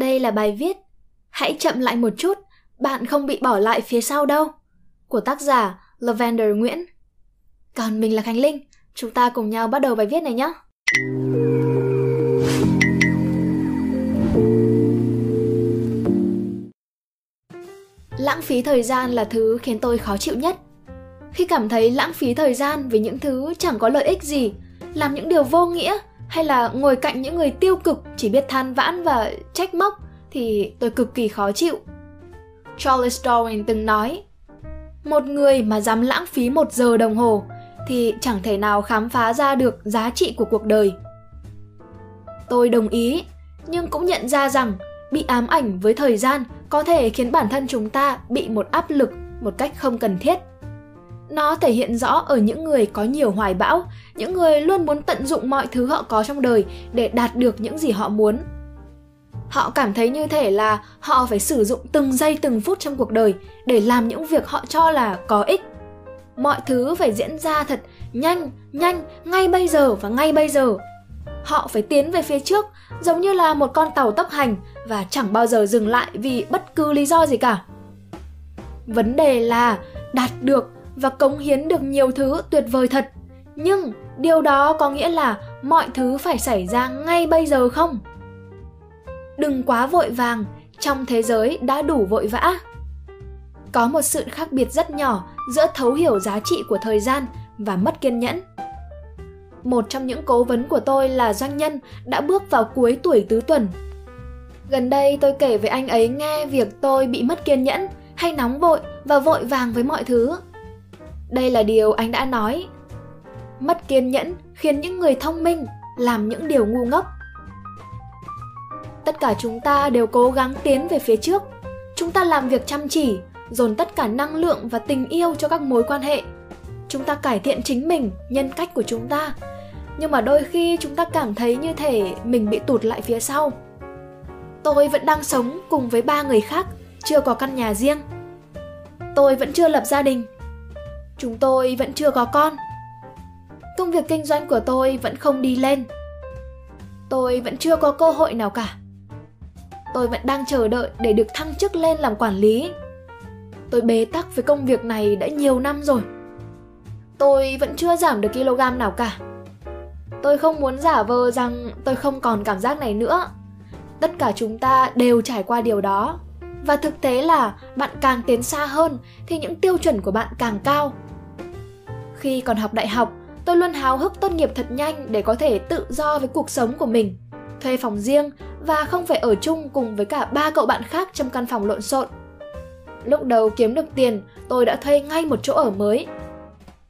Đây là bài viết Hãy chậm lại một chút, bạn không bị bỏ lại phía sau đâu của tác giả Lavender Nguyễn. Còn mình là Khánh Linh, chúng ta cùng nhau bắt đầu bài viết này nhé. Lãng phí thời gian là thứ khiến tôi khó chịu nhất. Khi cảm thấy lãng phí thời gian vì những thứ chẳng có lợi ích gì, làm những điều vô nghĩa hay là ngồi cạnh những người tiêu cực chỉ biết than vãn và trách móc thì tôi cực kỳ khó chịu. Charles Darwin từng nói, một người mà dám lãng phí một giờ đồng hồ thì chẳng thể nào khám phá ra được giá trị của cuộc đời. Tôi đồng ý, nhưng cũng nhận ra rằng bị ám ảnh với thời gian có thể khiến bản thân chúng ta bị một áp lực một cách không cần thiết. Nó thể hiện rõ ở những người có nhiều hoài bão, những người luôn muốn tận dụng mọi thứ họ có trong đời để đạt được những gì họ muốn. Họ cảm thấy như thể là họ phải sử dụng từng giây từng phút trong cuộc đời để làm những việc họ cho là có ích. Mọi thứ phải diễn ra thật nhanh, nhanh, ngay bây giờ và ngay bây giờ. Họ phải tiến về phía trước giống như là một con tàu tốc hành và chẳng bao giờ dừng lại vì bất cứ lý do gì cả. Vấn đề là đạt được và cống hiến được nhiều thứ tuyệt vời thật. Nhưng điều đó có nghĩa là mọi thứ phải xảy ra ngay bây giờ không? Đừng quá vội vàng, trong thế giới đã đủ vội vã. Có một sự khác biệt rất nhỏ giữa thấu hiểu giá trị của thời gian và mất kiên nhẫn. Một trong những cố vấn của tôi là doanh nhân đã bước vào cuối tuổi tứ tuần. Gần đây tôi kể với anh ấy nghe việc tôi bị mất kiên nhẫn, hay nóng vội và vội vàng với mọi thứ đây là điều anh đã nói. Mất kiên nhẫn khiến những người thông minh làm những điều ngu ngốc. Tất cả chúng ta đều cố gắng tiến về phía trước. Chúng ta làm việc chăm chỉ, dồn tất cả năng lượng và tình yêu cho các mối quan hệ. Chúng ta cải thiện chính mình, nhân cách của chúng ta. Nhưng mà đôi khi chúng ta cảm thấy như thể mình bị tụt lại phía sau. Tôi vẫn đang sống cùng với ba người khác, chưa có căn nhà riêng. Tôi vẫn chưa lập gia đình, chúng tôi vẫn chưa có con. Công việc kinh doanh của tôi vẫn không đi lên. Tôi vẫn chưa có cơ hội nào cả. Tôi vẫn đang chờ đợi để được thăng chức lên làm quản lý. Tôi bế tắc với công việc này đã nhiều năm rồi. Tôi vẫn chưa giảm được kg nào cả. Tôi không muốn giả vờ rằng tôi không còn cảm giác này nữa. Tất cả chúng ta đều trải qua điều đó. Và thực tế là bạn càng tiến xa hơn thì những tiêu chuẩn của bạn càng cao khi còn học đại học, tôi luôn háo hức tốt nghiệp thật nhanh để có thể tự do với cuộc sống của mình, thuê phòng riêng và không phải ở chung cùng với cả ba cậu bạn khác trong căn phòng lộn xộn. Lúc đầu kiếm được tiền, tôi đã thuê ngay một chỗ ở mới.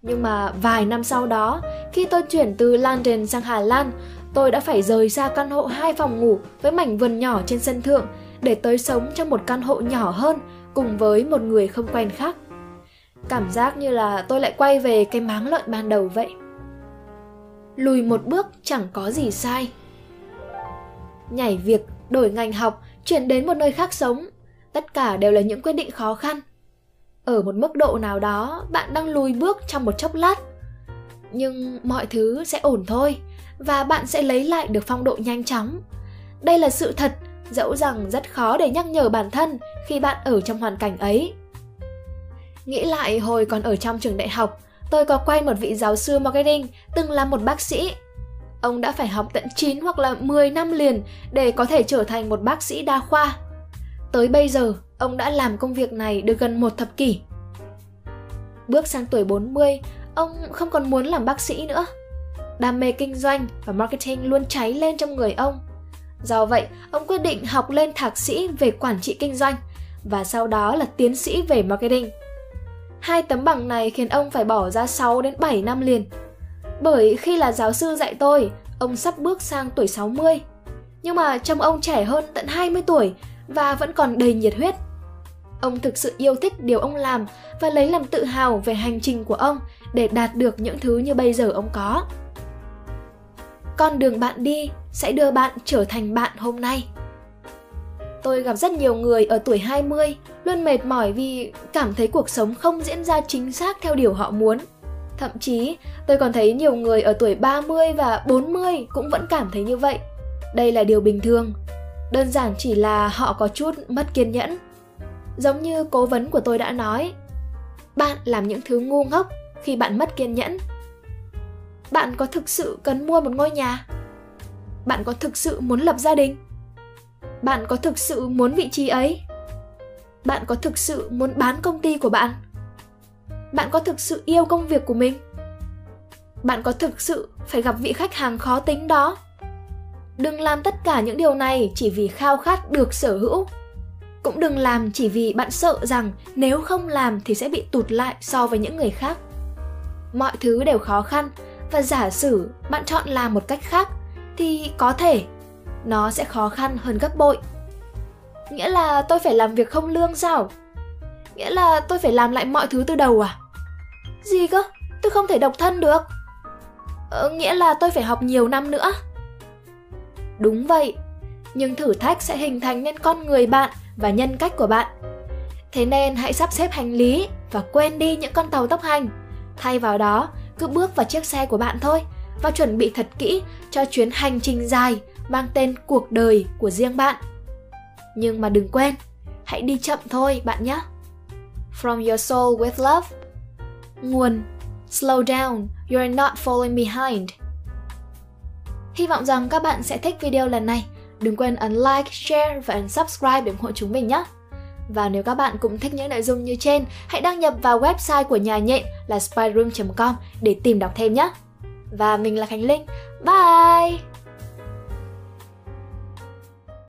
Nhưng mà vài năm sau đó, khi tôi chuyển từ London sang Hà Lan, tôi đã phải rời xa căn hộ hai phòng ngủ với mảnh vườn nhỏ trên sân thượng để tới sống trong một căn hộ nhỏ hơn cùng với một người không quen khác. Cảm giác như là tôi lại quay về cái máng lợn ban đầu vậy. Lùi một bước chẳng có gì sai. Nhảy việc, đổi ngành học, chuyển đến một nơi khác sống, tất cả đều là những quyết định khó khăn. Ở một mức độ nào đó, bạn đang lùi bước trong một chốc lát. Nhưng mọi thứ sẽ ổn thôi và bạn sẽ lấy lại được phong độ nhanh chóng. Đây là sự thật, dẫu rằng rất khó để nhắc nhở bản thân khi bạn ở trong hoàn cảnh ấy Nghĩ lại hồi còn ở trong trường đại học, tôi có quen một vị giáo sư marketing từng là một bác sĩ. Ông đã phải học tận 9 hoặc là 10 năm liền để có thể trở thành một bác sĩ đa khoa. Tới bây giờ, ông đã làm công việc này được gần một thập kỷ. Bước sang tuổi 40, ông không còn muốn làm bác sĩ nữa. Đam mê kinh doanh và marketing luôn cháy lên trong người ông. Do vậy, ông quyết định học lên thạc sĩ về quản trị kinh doanh và sau đó là tiến sĩ về marketing. Hai tấm bằng này khiến ông phải bỏ ra 6 đến 7 năm liền. Bởi khi là giáo sư dạy tôi, ông sắp bước sang tuổi 60. Nhưng mà trông ông trẻ hơn tận 20 tuổi và vẫn còn đầy nhiệt huyết. Ông thực sự yêu thích điều ông làm và lấy làm tự hào về hành trình của ông để đạt được những thứ như bây giờ ông có. Con đường bạn đi sẽ đưa bạn trở thành bạn hôm nay. Tôi gặp rất nhiều người ở tuổi 20 luôn mệt mỏi vì cảm thấy cuộc sống không diễn ra chính xác theo điều họ muốn. Thậm chí, tôi còn thấy nhiều người ở tuổi 30 và 40 cũng vẫn cảm thấy như vậy. Đây là điều bình thường. đơn giản chỉ là họ có chút mất kiên nhẫn giống như cố vấn của tôi đã nói bạn làm những thứ ngu ngốc khi bạn mất kiên nhẫn bạn có thực sự cần mua một ngôi nhà bạn có thực sự muốn lập gia đình bạn có thực sự muốn vị trí ấy bạn có thực sự muốn bán công ty của bạn? Bạn có thực sự yêu công việc của mình? Bạn có thực sự phải gặp vị khách hàng khó tính đó? Đừng làm tất cả những điều này chỉ vì khao khát được sở hữu. Cũng đừng làm chỉ vì bạn sợ rằng nếu không làm thì sẽ bị tụt lại so với những người khác. Mọi thứ đều khó khăn và giả sử bạn chọn làm một cách khác thì có thể nó sẽ khó khăn hơn gấp bội nghĩa là tôi phải làm việc không lương sao? Nghĩa là tôi phải làm lại mọi thứ từ đầu à? Gì cơ? Tôi không thể độc thân được. Ờ, nghĩa là tôi phải học nhiều năm nữa. Đúng vậy. Nhưng thử thách sẽ hình thành nên con người bạn và nhân cách của bạn. Thế nên hãy sắp xếp hành lý và quên đi những con tàu tốc hành. Thay vào đó cứ bước vào chiếc xe của bạn thôi và chuẩn bị thật kỹ cho chuyến hành trình dài mang tên cuộc đời của riêng bạn nhưng mà đừng quên hãy đi chậm thôi bạn nhé from your soul with love nguồn slow down you are not falling behind hy vọng rằng các bạn sẽ thích video lần này đừng quên ấn like share và ấn subscribe để ủng hộ chúng mình nhé và nếu các bạn cũng thích những nội dung như trên, hãy đăng nhập vào website của nhà nhện là spyroom.com để tìm đọc thêm nhé. Và mình là Khánh Linh. Bye!